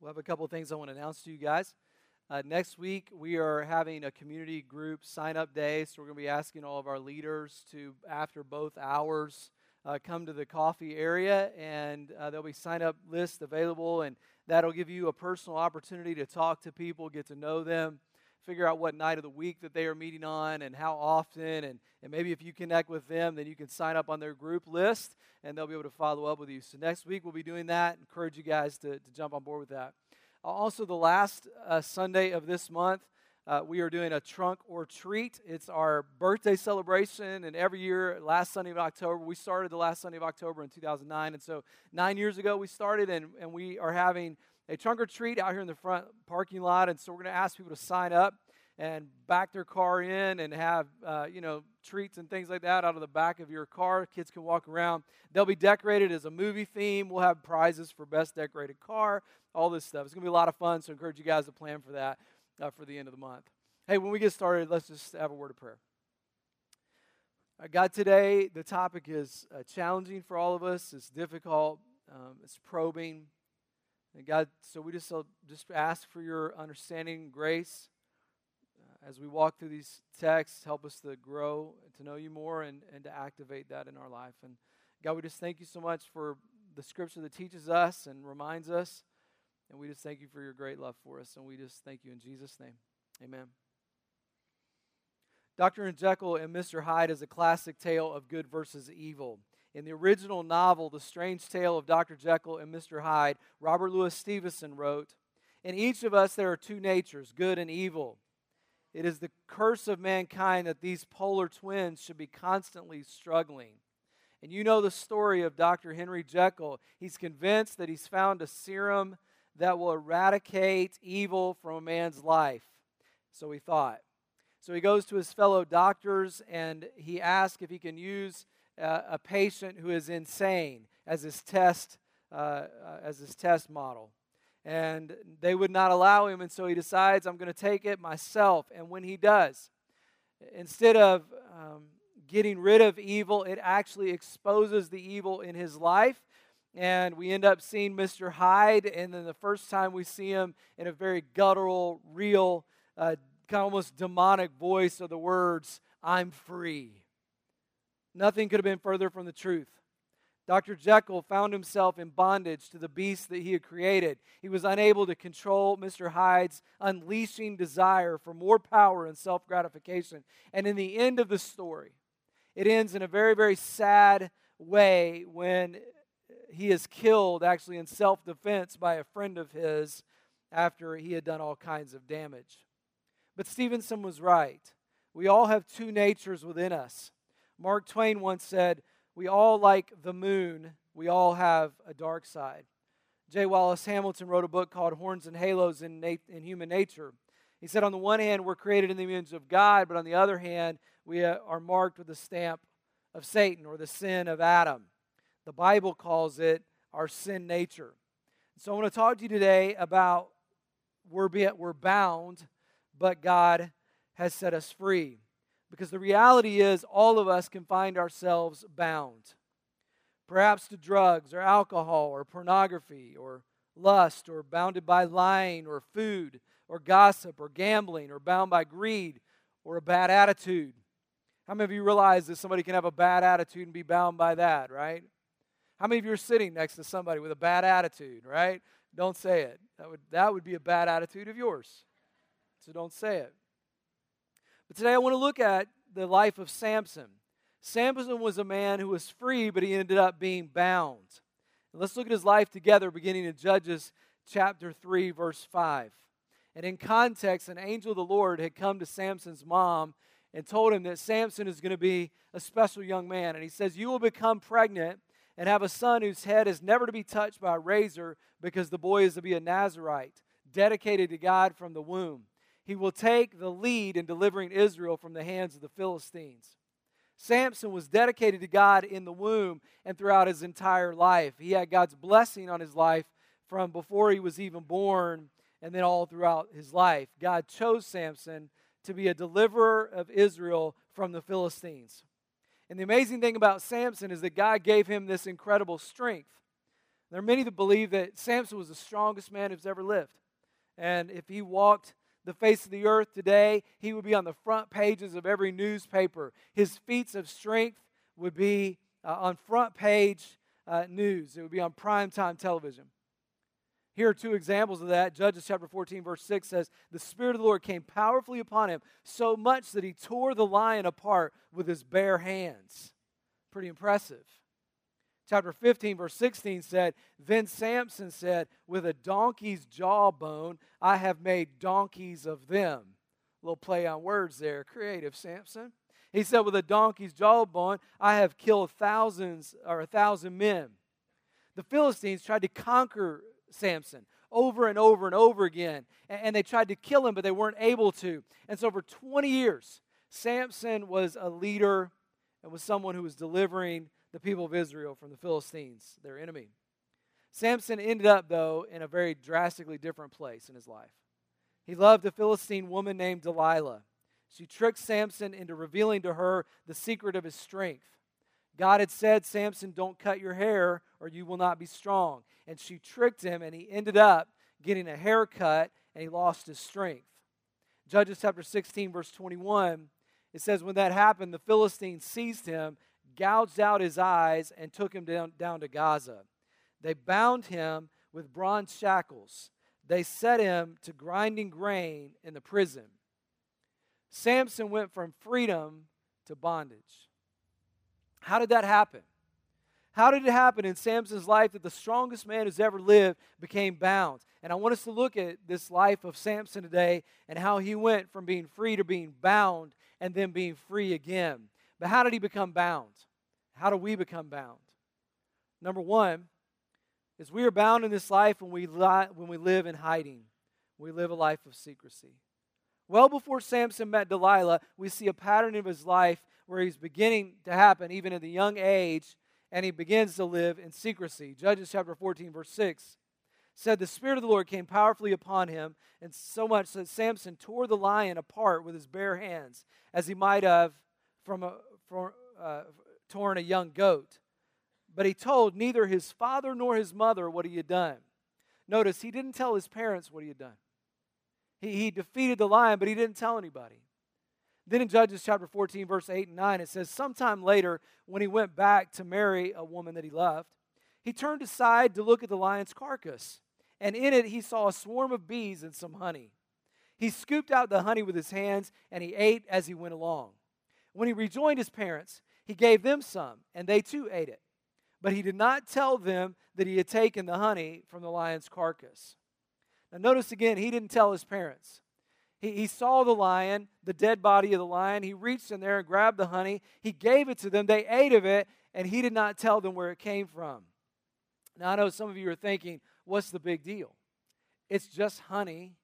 We'll have a couple of things I want to announce to you guys. Uh, next week, we are having a community group sign up day. So, we're going to be asking all of our leaders to, after both hours, uh, come to the coffee area, and uh, there'll be sign up lists available. And that'll give you a personal opportunity to talk to people, get to know them, figure out what night of the week that they are meeting on and how often. And, and maybe if you connect with them, then you can sign up on their group list and they'll be able to follow up with you. So next week we'll be doing that. Encourage you guys to, to jump on board with that. Also, the last uh, Sunday of this month, uh, we are doing a trunk or treat. It's our birthday celebration, and every year, last Sunday of October, we started the last Sunday of October in 2009. And so, nine years ago, we started, and, and we are having a trunk or treat out here in the front parking lot. And so, we're going to ask people to sign up and back their car in and have uh, you know treats and things like that out of the back of your car. Kids can walk around. They'll be decorated as a movie theme. We'll have prizes for best decorated car all this stuff. It's going to be a lot of fun so I encourage you guys to plan for that uh, for the end of the month. Hey when we get started let's just have a word of prayer. Uh, god today the topic is uh, challenging for all of us. It's difficult um, it's probing and god so we just uh, just ask for your understanding grace as we walk through these texts, help us to grow, to know you more, and, and to activate that in our life. And God, we just thank you so much for the scripture that teaches us and reminds us. And we just thank you for your great love for us. And we just thank you in Jesus' name. Amen. Dr. and Jekyll and Mr. Hyde is a classic tale of good versus evil. In the original novel, The Strange Tale of Dr. Jekyll and Mr. Hyde, Robert Louis Stevenson wrote In each of us, there are two natures, good and evil. It is the curse of mankind that these polar twins should be constantly struggling. And you know the story of Dr. Henry Jekyll. He's convinced that he's found a serum that will eradicate evil from a man's life. So he thought. So he goes to his fellow doctors and he asks if he can use uh, a patient who is insane as his test uh, uh, as his test model and they would not allow him. And so he decides, I'm going to take it myself. And when he does, instead of um, getting rid of evil, it actually exposes the evil in his life. And we end up seeing Mr. Hyde, and then the first time we see him in a very guttural, real, uh, kind of almost demonic voice of the words, I'm free. Nothing could have been further from the truth. Dr. Jekyll found himself in bondage to the beast that he had created. He was unable to control Mr. Hyde's unleashing desire for more power and self gratification. And in the end of the story, it ends in a very, very sad way when he is killed, actually in self defense, by a friend of his after he had done all kinds of damage. But Stevenson was right. We all have two natures within us. Mark Twain once said, we all like the moon, we all have a dark side. J. Wallace Hamilton wrote a book called Horns and Halos in, in Human Nature. He said, on the one hand, we're created in the image of God, but on the other hand, we uh, are marked with the stamp of Satan or the sin of Adam. The Bible calls it our sin nature. So I want to talk to you today about we're, we're bound, but God has set us free. Because the reality is, all of us can find ourselves bound. Perhaps to drugs or alcohol or pornography or lust or bounded by lying or food or gossip or gambling or bound by greed or a bad attitude. How many of you realize that somebody can have a bad attitude and be bound by that, right? How many of you are sitting next to somebody with a bad attitude, right? Don't say it. That would, that would be a bad attitude of yours. So don't say it. But today I want to look at the life of Samson. Samson was a man who was free, but he ended up being bound. And let's look at his life together, beginning in Judges chapter 3, verse 5. And in context, an angel of the Lord had come to Samson's mom and told him that Samson is going to be a special young man. And he says, You will become pregnant and have a son whose head is never to be touched by a razor because the boy is to be a Nazarite, dedicated to God from the womb he will take the lead in delivering Israel from the hands of the Philistines. Samson was dedicated to God in the womb and throughout his entire life. He had God's blessing on his life from before he was even born and then all throughout his life. God chose Samson to be a deliverer of Israel from the Philistines. And the amazing thing about Samson is that God gave him this incredible strength. There are many that believe that Samson was the strongest man who's ever lived. And if he walked the face of the earth today, he would be on the front pages of every newspaper. His feats of strength would be uh, on front page uh, news, it would be on primetime television. Here are two examples of that. Judges chapter 14, verse 6 says, The Spirit of the Lord came powerfully upon him, so much that he tore the lion apart with his bare hands. Pretty impressive chapter 15, verse 16 said, Then Samson said, With a donkey's jawbone, I have made donkeys of them. A little play on words there. Creative, Samson. He said, With a donkey's jawbone, I have killed thousands or a thousand men. The Philistines tried to conquer Samson over and over and over again. And they tried to kill him, but they weren't able to. And so for 20 years, Samson was a leader and was someone who was delivering the people of Israel from the Philistines, their enemy. Samson ended up, though, in a very drastically different place in his life. He loved a Philistine woman named Delilah. She tricked Samson into revealing to her the secret of his strength. God had said, Samson, don't cut your hair or you will not be strong. And she tricked him, and he ended up getting a haircut and he lost his strength. Judges chapter 16, verse 21, it says, When that happened, the Philistines seized him gouged out his eyes, and took him down, down to Gaza. They bound him with bronze shackles. They set him to grinding grain in the prison. Samson went from freedom to bondage. How did that happen? How did it happen in Samson's life that the strongest man who's ever lived became bound? And I want us to look at this life of Samson today and how he went from being free to being bound and then being free again. But how did he become bound? How do we become bound? Number one is we are bound in this life when we, li- when we live in hiding. We live a life of secrecy. Well before Samson met Delilah, we see a pattern of his life where he's beginning to happen even at the young age, and he begins to live in secrecy. Judges chapter 14, verse 6 said, The Spirit of the Lord came powerfully upon him, and so much that Samson tore the lion apart with his bare hands, as he might have from a, from, uh, torn a young goat. But he told neither his father nor his mother what he had done. Notice, he didn't tell his parents what he had done. He, he defeated the lion, but he didn't tell anybody. Then in Judges chapter 14, verse 8 and 9, it says, Sometime later, when he went back to marry a woman that he loved, he turned aside to look at the lion's carcass, and in it he saw a swarm of bees and some honey. He scooped out the honey with his hands, and he ate as he went along. When he rejoined his parents, he gave them some, and they too ate it. But he did not tell them that he had taken the honey from the lion's carcass. Now, notice again, he didn't tell his parents. He, he saw the lion, the dead body of the lion. He reached in there and grabbed the honey. He gave it to them. They ate of it, and he did not tell them where it came from. Now, I know some of you are thinking, what's the big deal? It's just honey.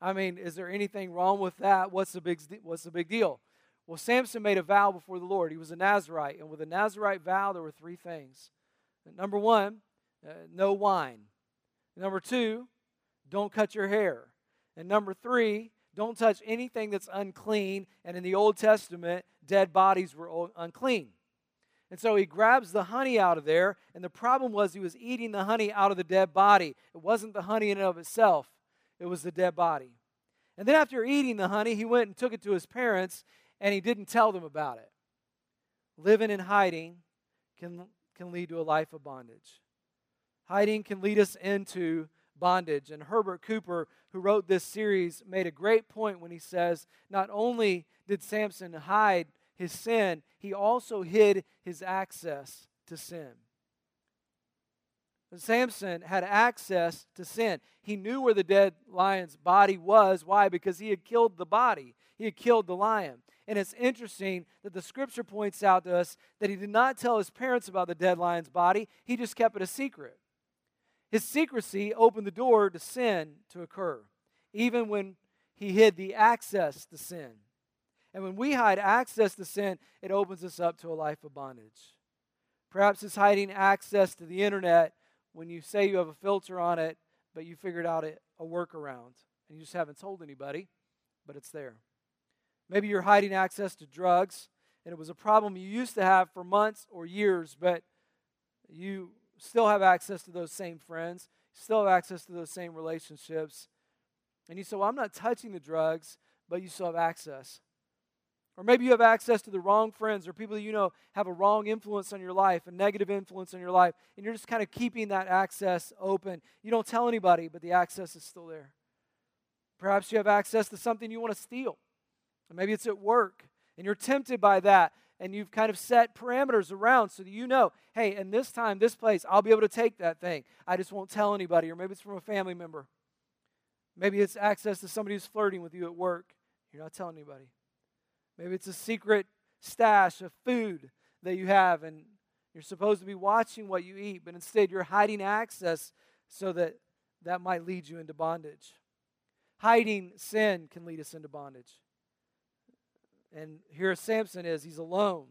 I mean, is there anything wrong with that? What's the big, what's the big deal? Well, Samson made a vow before the Lord. He was a Nazarite. And with a Nazarite vow, there were three things. Number one, uh, no wine. Number two, don't cut your hair. And number three, don't touch anything that's unclean. And in the Old Testament, dead bodies were unclean. And so he grabs the honey out of there, and the problem was he was eating the honey out of the dead body. It wasn't the honey in and of itself, it was the dead body. And then after eating the honey, he went and took it to his parents, and he didn't tell them about it. Living in hiding can, can lead to a life of bondage. Hiding can lead us into bondage. And Herbert Cooper, who wrote this series, made a great point when he says not only did Samson hide his sin, he also hid his access to sin. Samson had access to sin. He knew where the dead lion's body was. Why? Because he had killed the body, he had killed the lion. And it's interesting that the scripture points out to us that he did not tell his parents about the dead lion's body, he just kept it a secret. His secrecy opened the door to sin to occur, even when he hid the access to sin. And when we hide access to sin, it opens us up to a life of bondage. Perhaps it's hiding access to the internet when you say you have a filter on it, but you figured out a, workaround and you just haven't told anybody, but it's there. Maybe you're hiding access to drugs, and it was a problem you used to have for months or years, but you still have access to those same friends, still have access to those same relationships. And you say, Well, I'm not touching the drugs, but you still have access. Or maybe you have access to the wrong friends or people that you know have a wrong influence on your life, a negative influence on your life, and you're just kind of keeping that access open. You don't tell anybody, but the access is still there. Perhaps you have access to something you want to steal. Maybe it's at work, and you're tempted by that, and you've kind of set parameters around so that you know, hey, in this time, this place, I'll be able to take that thing. I just won't tell anybody. Or maybe it's from a family member. Maybe it's access to somebody who's flirting with you at work. You're not telling anybody. Maybe it's a secret stash of food that you have, and you're supposed to be watching what you eat, but instead you're hiding access so that that might lead you into bondage. Hiding sin can lead us into bondage. And here Samson is, he's alone.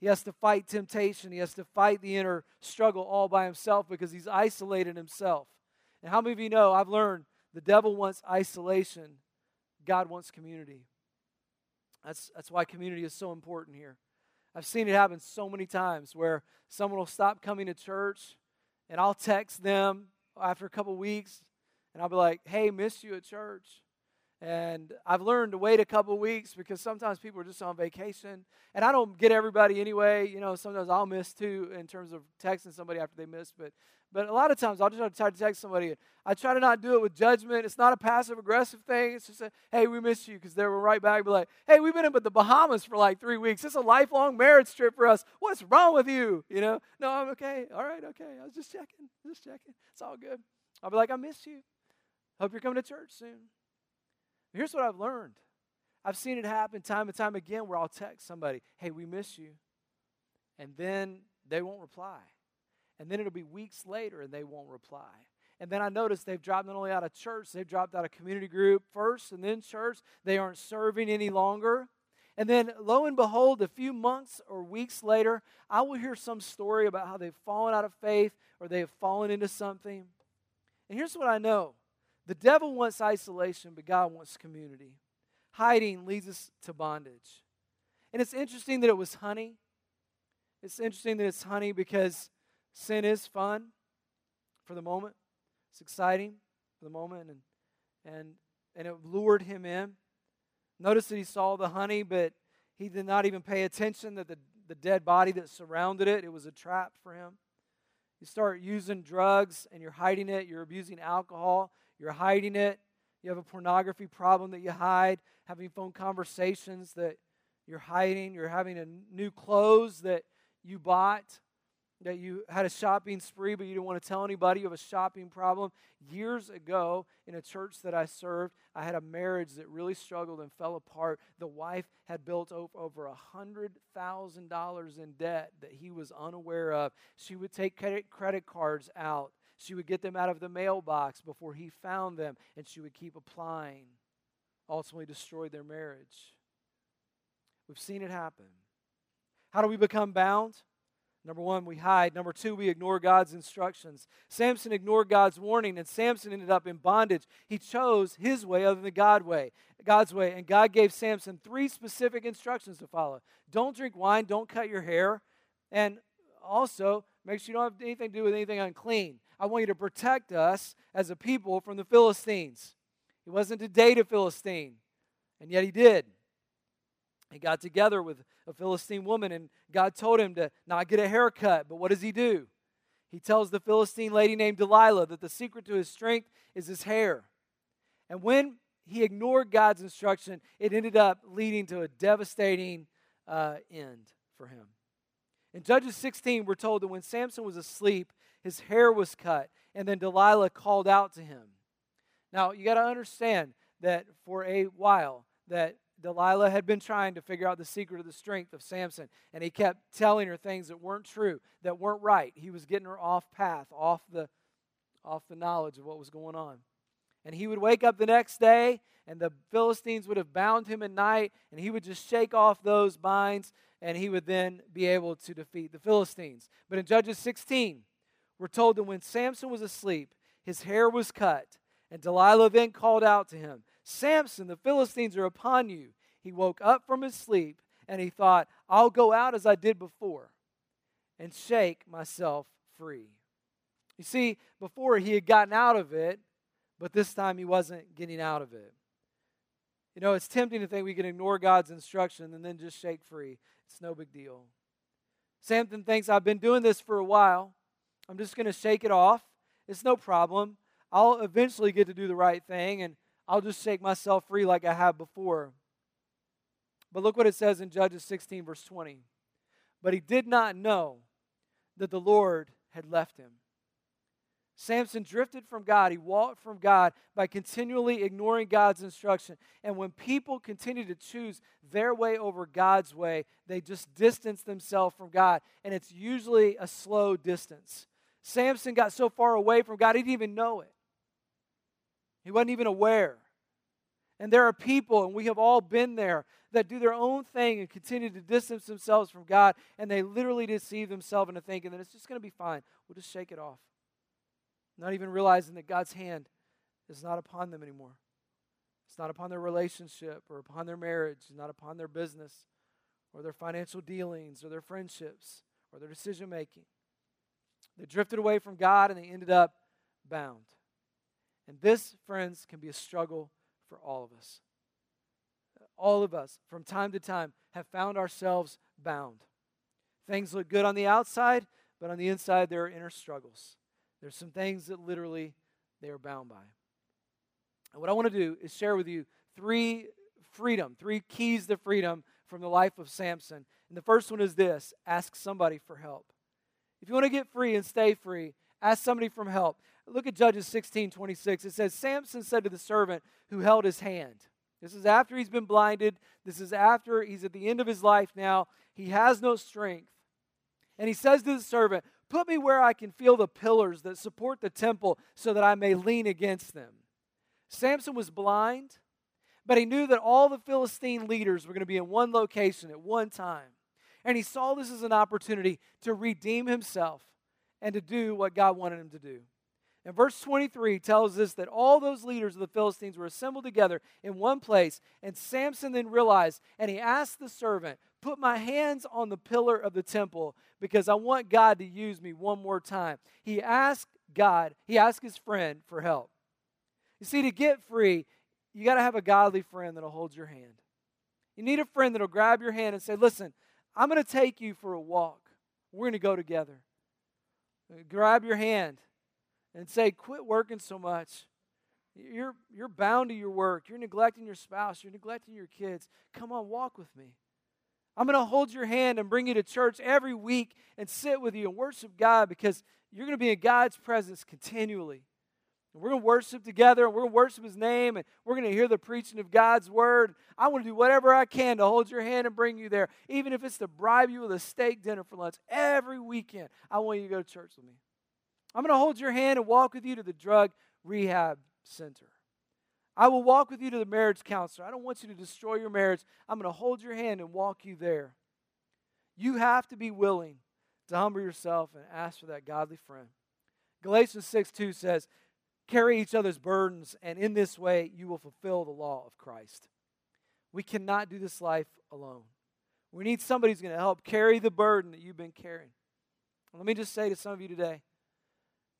He has to fight temptation. He has to fight the inner struggle all by himself because he's isolated himself. And how many of you know I've learned the devil wants isolation, God wants community. That's, that's why community is so important here. I've seen it happen so many times where someone will stop coming to church and I'll text them after a couple weeks and I'll be like, hey, missed you at church. And I've learned to wait a couple weeks because sometimes people are just on vacation. And I don't get everybody anyway. You know, sometimes I'll miss too in terms of texting somebody after they miss. But but a lot of times I'll just try to text somebody. I try to not do it with judgment. It's not a passive aggressive thing. It's just a, hey, we miss you because they were right back. Be like, hey, we've been in the Bahamas for like three weeks. It's a lifelong marriage trip for us. What's wrong with you? You know? No, I'm okay. All right, okay. I was just checking. Just checking. It's all good. I'll be like, I miss you. Hope you're coming to church soon. Here's what I've learned. I've seen it happen time and time again where I'll text somebody, hey, we miss you. And then they won't reply. And then it'll be weeks later and they won't reply. And then I notice they've dropped not only out of church, they've dropped out of community group first and then church. They aren't serving any longer. And then, lo and behold, a few months or weeks later, I will hear some story about how they've fallen out of faith or they have fallen into something. And here's what I know the devil wants isolation, but God wants community. Hiding leads us to bondage. And it's interesting that it was honey. It's interesting that it's honey because Sin is fun for the moment. It's exciting for the moment, and and and it lured him in. Notice that he saw the honey, but he did not even pay attention that the, the dead body that surrounded it, it was a trap for him. You start using drugs and you're hiding it, you're abusing alcohol, you're hiding it. You have a pornography problem that you hide, having phone conversations that you're hiding, you're having a new clothes that you bought that you had a shopping spree, but you didn't want to tell anybody you have a shopping problem. Years ago, in a church that I served, I had a marriage that really struggled and fell apart. The wife had built over a $100,000 in debt that he was unaware of. She would take credit cards out, she would get them out of the mailbox before he found them, and she would keep applying. Ultimately, destroyed their marriage. We've seen it happen. How do we become bound? Number one, we hide. Number two, we ignore God's instructions. Samson ignored God's warning, and Samson ended up in bondage. He chose his way other than God way. God's way, and God gave Samson three specific instructions to follow: don't drink wine, don't cut your hair, and also make sure you don't have anything to do with anything unclean. I want you to protect us as a people from the Philistines. He wasn't to date a Philistine, and yet he did. He got together with a Philistine woman, and God told him to not get a haircut. But what does he do? He tells the Philistine lady named Delilah that the secret to his strength is his hair. And when he ignored God's instruction, it ended up leading to a devastating uh, end for him. In Judges 16, we're told that when Samson was asleep, his hair was cut, and then Delilah called out to him. Now, you got to understand that for a while, that Delilah had been trying to figure out the secret of the strength of Samson, and he kept telling her things that weren't true, that weren't right. He was getting her off path, off the, off the knowledge of what was going on. And he would wake up the next day, and the Philistines would have bound him at night, and he would just shake off those binds, and he would then be able to defeat the Philistines. But in Judges 16, we're told that when Samson was asleep, his hair was cut, and Delilah then called out to him. Samson, the Philistines are upon you. He woke up from his sleep and he thought, I'll go out as I did before and shake myself free. You see, before he had gotten out of it, but this time he wasn't getting out of it. You know, it's tempting to think we can ignore God's instruction and then just shake free. It's no big deal. Samson thinks, I've been doing this for a while. I'm just going to shake it off. It's no problem. I'll eventually get to do the right thing and I'll just shake myself free like I have before. But look what it says in Judges 16, verse 20. But he did not know that the Lord had left him. Samson drifted from God. He walked from God by continually ignoring God's instruction. And when people continue to choose their way over God's way, they just distance themselves from God. And it's usually a slow distance. Samson got so far away from God, he didn't even know it. He wasn't even aware. And there are people, and we have all been there, that do their own thing and continue to distance themselves from God, and they literally deceive themselves into thinking that it's just going to be fine. We'll just shake it off not even realizing that God's hand is not upon them anymore. It's not upon their relationship or upon their marriage, not upon their business or their financial dealings or their friendships or their decision making. They drifted away from God and they ended up bound. And this, friends, can be a struggle for all of us. All of us, from time to time, have found ourselves bound. Things look good on the outside, but on the inside, there are inner struggles. There's some things that literally they are bound by. And what I want to do is share with you three freedom, three keys to freedom from the life of Samson. And the first one is this ask somebody for help. If you want to get free and stay free, ask somebody for help. Look at Judges 16 26. It says, Samson said to the servant who held his hand, This is after he's been blinded. This is after he's at the end of his life now. He has no strength. And he says to the servant, Put me where I can feel the pillars that support the temple so that I may lean against them. Samson was blind, but he knew that all the Philistine leaders were going to be in one location at one time. And he saw this as an opportunity to redeem himself and to do what God wanted him to do. And verse 23 tells us that all those leaders of the Philistines were assembled together in one place. And Samson then realized, and he asked the servant, Put my hands on the pillar of the temple because I want God to use me one more time. He asked God, he asked his friend for help. You see, to get free, you got to have a godly friend that'll hold your hand. You need a friend that'll grab your hand and say, Listen, I'm going to take you for a walk. We're going to go together. Uh, grab your hand and say, Quit working so much. You're, you're bound to your work. You're neglecting your spouse. You're neglecting your kids. Come on, walk with me. I'm going to hold your hand and bring you to church every week and sit with you and worship God because you're going to be in God's presence continually. And we're going to worship together and we're going to worship His name and we're going to hear the preaching of God's word. I want to do whatever I can to hold your hand and bring you there, even if it's to bribe you with a steak dinner for lunch every weekend. I want you to go to church with me. I'm going to hold your hand and walk with you to the drug rehab center. I will walk with you to the marriage counselor. I don't want you to destroy your marriage. I'm going to hold your hand and walk you there. You have to be willing to humble yourself and ask for that godly friend. Galatians 6 2 says, Carry each other's burdens, and in this way you will fulfill the law of Christ. We cannot do this life alone. We need somebody who's going to help carry the burden that you've been carrying. Let me just say to some of you today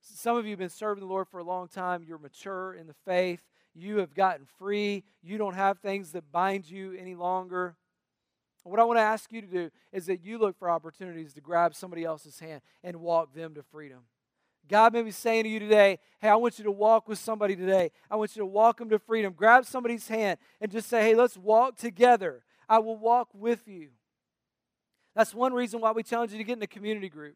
some of you have been serving the Lord for a long time. You're mature in the faith. You have gotten free. You don't have things that bind you any longer. What I want to ask you to do is that you look for opportunities to grab somebody else's hand and walk them to freedom. God may be saying to you today, hey, I want you to walk with somebody today. I want you to walk them to freedom. Grab somebody's hand and just say, hey, let's walk together. I will walk with you. That's one reason why we challenge you to get in a community group.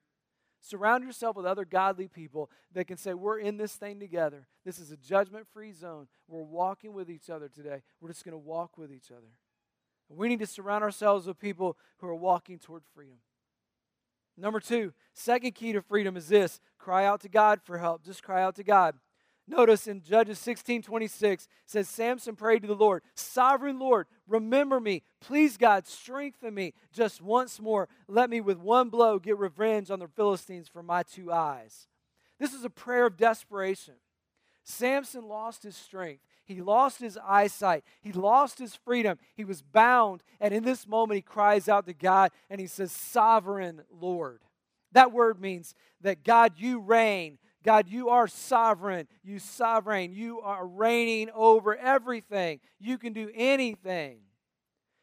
Surround yourself with other godly people that can say, We're in this thing together. This is a judgment free zone. We're walking with each other today. We're just going to walk with each other. We need to surround ourselves with people who are walking toward freedom. Number two, second key to freedom is this cry out to God for help. Just cry out to God. Notice in Judges 16 26 says, Samson prayed to the Lord, Sovereign Lord, remember me. Please, God, strengthen me just once more. Let me with one blow get revenge on the Philistines for my two eyes. This is a prayer of desperation. Samson lost his strength. He lost his eyesight. He lost his freedom. He was bound. And in this moment, he cries out to God and he says, Sovereign Lord. That word means that God, you reign. God, you are sovereign. You sovereign. You are reigning over everything. You can do anything.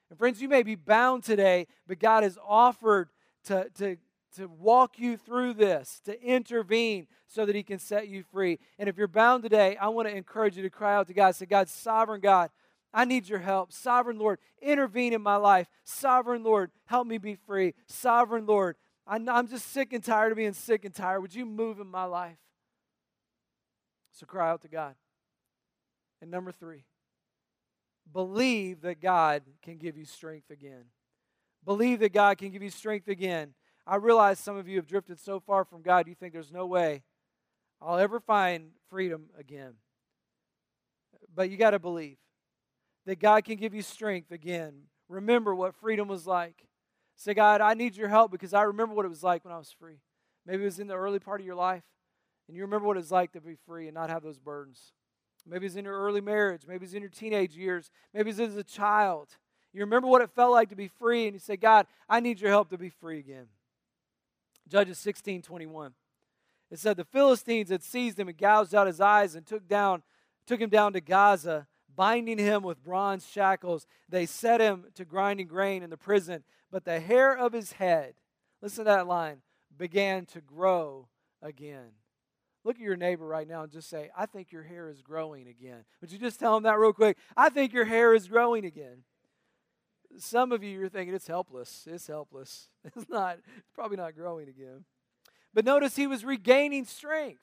And friends, you may be bound today, but God has offered to, to, to walk you through this, to intervene so that He can set you free. And if you're bound today, I want to encourage you to cry out to God. Say, God, sovereign God, I need your help. Sovereign Lord, intervene in my life. Sovereign Lord, help me be free. Sovereign Lord, I'm just sick and tired of being sick and tired. Would you move in my life? So cry out to God. And number three, believe that God can give you strength again. Believe that God can give you strength again. I realize some of you have drifted so far from God, you think there's no way I'll ever find freedom again. But you got to believe that God can give you strength again. Remember what freedom was like. Say, God, I need your help because I remember what it was like when I was free. Maybe it was in the early part of your life, and you remember what it's like to be free and not have those burdens. Maybe it's in your early marriage. Maybe it's in your teenage years. Maybe it's as a child. You remember what it felt like to be free, and you say, God, I need your help to be free again. Judges 16 21. It said, The Philistines had seized him and gouged out his eyes and took, down, took him down to Gaza, binding him with bronze shackles. They set him to grinding grain in the prison, but the hair of his head, listen to that line, began to grow again. Look at your neighbor right now and just say, I think your hair is growing again. Would you just tell him that real quick? I think your hair is growing again. Some of you, you're thinking it's helpless. It's helpless. It's not, it's probably not growing again. But notice he was regaining strength.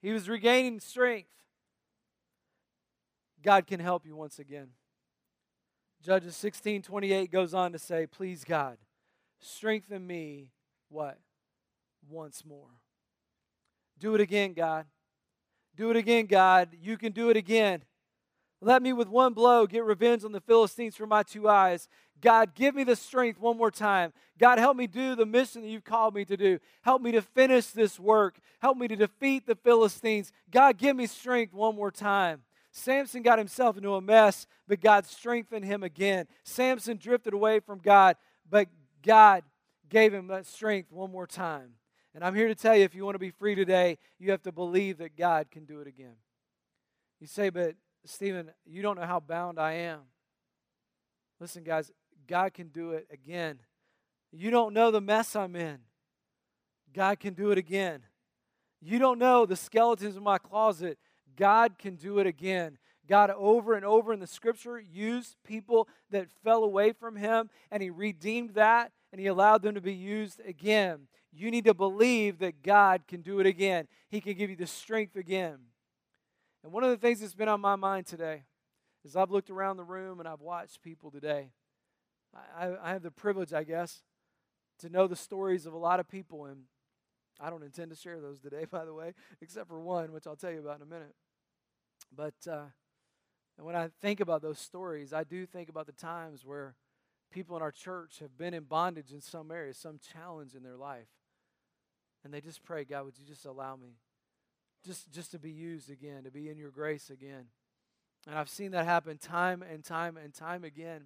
He was regaining strength. God can help you once again. Judges 16 28 goes on to say, Please, God, strengthen me what? Once more. Do it again, God. Do it again, God. You can do it again. Let me with one blow get revenge on the Philistines for my two eyes. God, give me the strength one more time. God, help me do the mission that you've called me to do. Help me to finish this work. Help me to defeat the Philistines. God, give me strength one more time. Samson got himself into a mess, but God strengthened him again. Samson drifted away from God, but God gave him that strength one more time. And I'm here to tell you if you want to be free today, you have to believe that God can do it again. You say, but Stephen, you don't know how bound I am. Listen, guys, God can do it again. You don't know the mess I'm in. God can do it again. You don't know the skeletons in my closet. God can do it again. God, over and over in the scripture, used people that fell away from Him, and He redeemed that, and He allowed them to be used again. You need to believe that God can do it again. He can give you the strength again. And one of the things that's been on my mind today is I've looked around the room and I've watched people today. I, I have the privilege, I guess, to know the stories of a lot of people, and I don't intend to share those today, by the way, except for one, which I'll tell you about in a minute. But uh, when I think about those stories, I do think about the times where people in our church have been in bondage in some area, some challenge in their life. And they just pray, God, would you just allow me just, just to be used again, to be in your grace again. And I've seen that happen time and time and time again.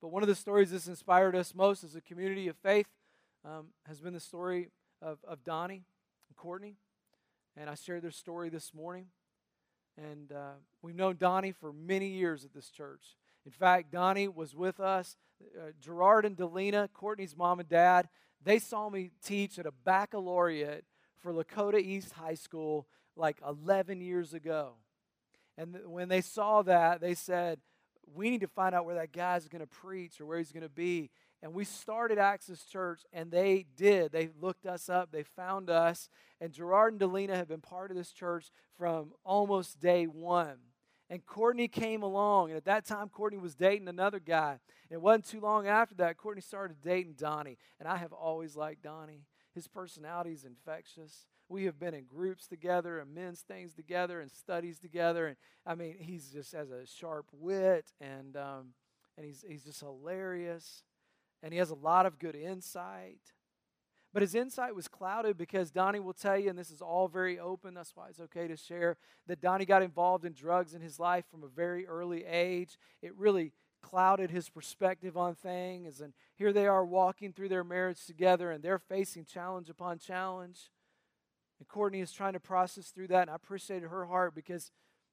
But one of the stories that's inspired us most as a community of faith um, has been the story of, of Donnie and Courtney. And I shared their story this morning. And uh, we've known Donnie for many years at this church. In fact, Donnie was with us. Uh, Gerard and Delina, Courtney's mom and dad, they saw me teach at a baccalaureate for Lakota East High School like 11 years ago. And th- when they saw that, they said, We need to find out where that guy's going to preach or where he's going to be. And we started Access Church, and they did. They looked us up, they found us. And Gerard and Delina have been part of this church from almost day one. And Courtney came along, and at that time, Courtney was dating another guy. And it wasn't too long after that, Courtney started dating Donnie. And I have always liked Donnie. His personality is infectious. We have been in groups together and men's things together and studies together. And I mean, he's just has a sharp wit and um, and he's he's just hilarious, and he has a lot of good insight. But his insight was clouded because Donnie will tell you, and this is all very open, that's why it's okay to share, that Donnie got involved in drugs in his life from a very early age. It really clouded his perspective on things. And here they are walking through their marriage together, and they're facing challenge upon challenge. And Courtney is trying to process through that. And I appreciated her heart because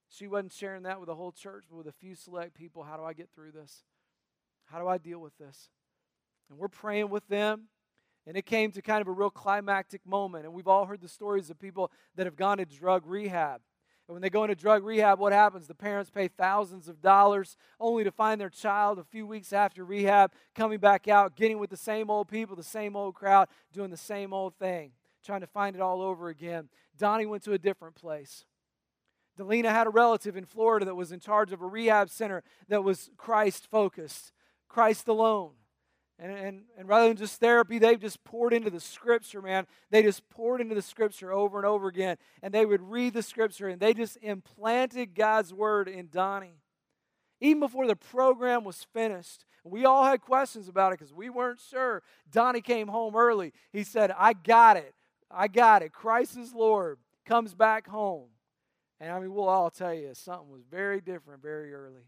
she wasn't sharing that with the whole church, but with a few select people. How do I get through this? How do I deal with this? And we're praying with them. And it came to kind of a real climactic moment. And we've all heard the stories of people that have gone to drug rehab. And when they go into drug rehab, what happens? The parents pay thousands of dollars only to find their child a few weeks after rehab coming back out, getting with the same old people, the same old crowd, doing the same old thing, trying to find it all over again. Donnie went to a different place. Delina had a relative in Florida that was in charge of a rehab center that was Christ focused, Christ alone. And, and, and rather than just therapy, they've just poured into the scripture, man. They just poured into the scripture over and over again. And they would read the scripture and they just implanted God's word in Donnie. Even before the program was finished, we all had questions about it because we weren't sure. Donnie came home early. He said, I got it. I got it. Christ is Lord. Comes back home. And I mean, we'll all tell you something was very different very early.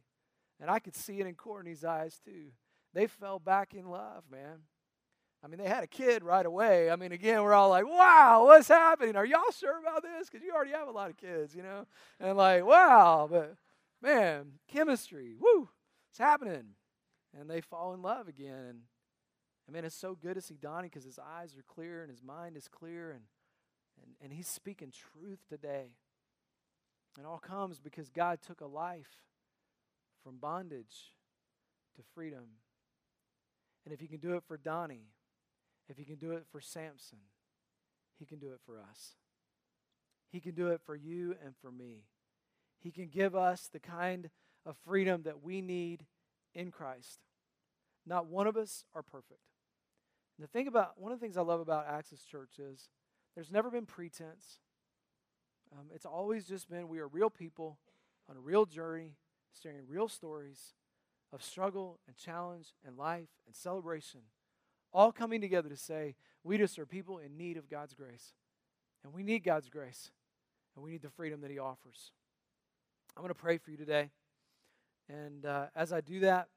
And I could see it in Courtney's eyes too they fell back in love, man. I mean, they had a kid right away. I mean, again, we're all like, wow, what's happening? Are y'all sure about this? Because you already have a lot of kids, you know? And like, wow, but man, chemistry, woo, it's happening. And they fall in love again. And I mean, it's so good to see Donnie because his eyes are clear and his mind is clear and, and, and he's speaking truth today. It all comes because God took a life from bondage to freedom. And if he can do it for Donnie, if he can do it for Samson, he can do it for us. He can do it for you and for me. He can give us the kind of freedom that we need in Christ. Not one of us are perfect. And the thing about one of the things I love about Access Church is there's never been pretense. Um, it's always just been we are real people on a real journey, sharing real stories, of struggle and challenge and life and celebration, all coming together to say, we just are people in need of God's grace. And we need God's grace. And we need the freedom that He offers. I'm going to pray for you today. And uh, as I do that,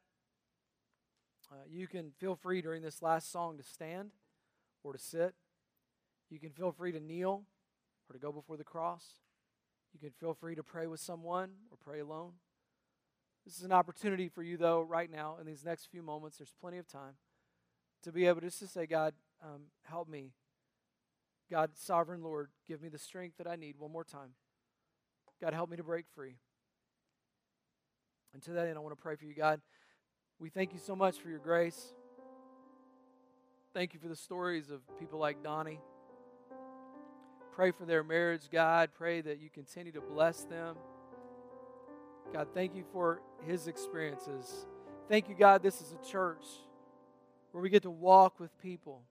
uh, you can feel free during this last song to stand or to sit. You can feel free to kneel or to go before the cross. You can feel free to pray with someone or pray alone. This is an opportunity for you, though, right now, in these next few moments. There's plenty of time to be able just to say, God, um, help me. God, sovereign Lord, give me the strength that I need one more time. God, help me to break free. And to that end, I want to pray for you, God. We thank you so much for your grace. Thank you for the stories of people like Donnie. Pray for their marriage, God. Pray that you continue to bless them. God, thank you for his experiences. Thank you, God, this is a church where we get to walk with people,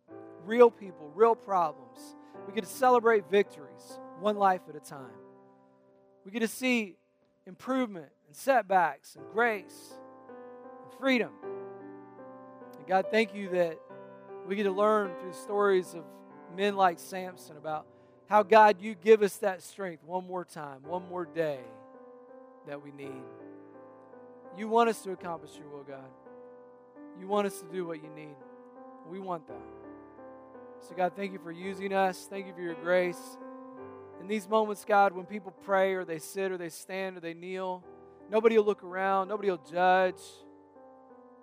real people, real problems. We get to celebrate victories, one life at a time. We get to see improvement and setbacks and grace and freedom. And God, thank you that we get to learn through stories of men like Samson about how, God, you give us that strength one more time, one more day that we need. You want us to accomplish your will, God. You want us to do what you need. We want that. So, God, thank you for using us. Thank you for your grace. In these moments, God, when people pray or they sit or they stand or they kneel, nobody will look around, nobody will judge.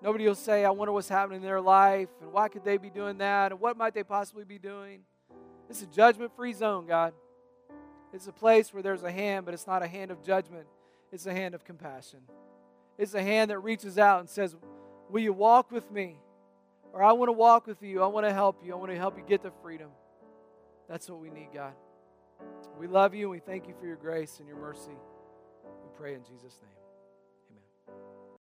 Nobody will say, I wonder what's happening in their life and why could they be doing that and what might they possibly be doing. It's a judgment free zone, God. It's a place where there's a hand, but it's not a hand of judgment, it's a hand of compassion. It's a hand that reaches out and says, Will you walk with me? Or I want to walk with you. I want to help you. I want to help you get to freedom. That's what we need, God. We love you and we thank you for your grace and your mercy. We pray in Jesus' name.